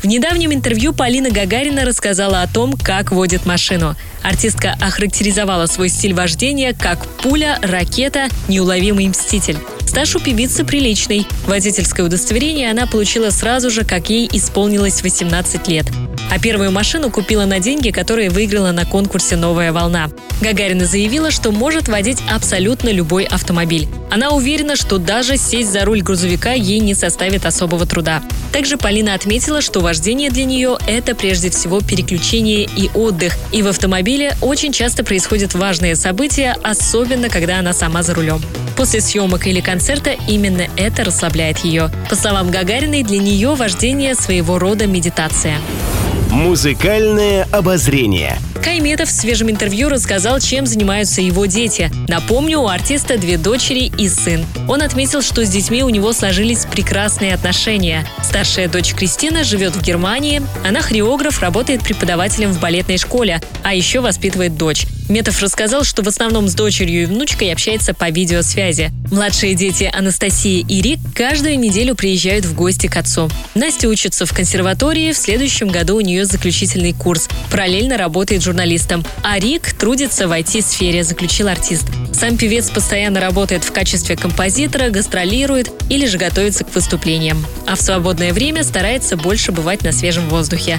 В недавнем интервью Полина Гагарина рассказала о том, как водит машину. Артистка охарактеризовала свой стиль вождения как пуля, ракета, неуловимый мститель. Стаж у певицы приличный. Водительское удостоверение она получила сразу же, как ей исполнилось 18 лет. А первую машину купила на деньги, которые выиграла на конкурсе «Новая волна». Гагарина заявила, что может водить абсолютно любой автомобиль. Она уверена, что даже сесть за руль грузовика ей не составит особого труда. Также Полина отметила, что вождение для нее – это прежде всего переключение и отдых. И в автомобиле очень часто происходят важные события, особенно когда она сама за рулем. После съемок или концерта именно это расслабляет ее. По словам Гагариной, для нее вождение своего рода медитация. Музыкальное обозрение. Кайметов в свежем интервью рассказал, чем занимаются его дети. Напомню, у артиста две дочери и сын. Он отметил, что с детьми у него сложились прекрасные отношения. Старшая дочь Кристина живет в Германии. Она хореограф, работает преподавателем в балетной школе, а еще воспитывает дочь. Метов рассказал, что в основном с дочерью и внучкой общается по видеосвязи. Младшие дети Анастасия и Рик каждую неделю приезжают в гости к отцу. Настя учится в консерватории, в следующем году у нее заключительный курс. Параллельно работает журналистом. А Рик трудится в IT-сфере, заключил артист. Сам певец постоянно работает в качестве композитора, гастролирует или же готовится к выступлениям. А в свободное время старается больше бывать на свежем воздухе.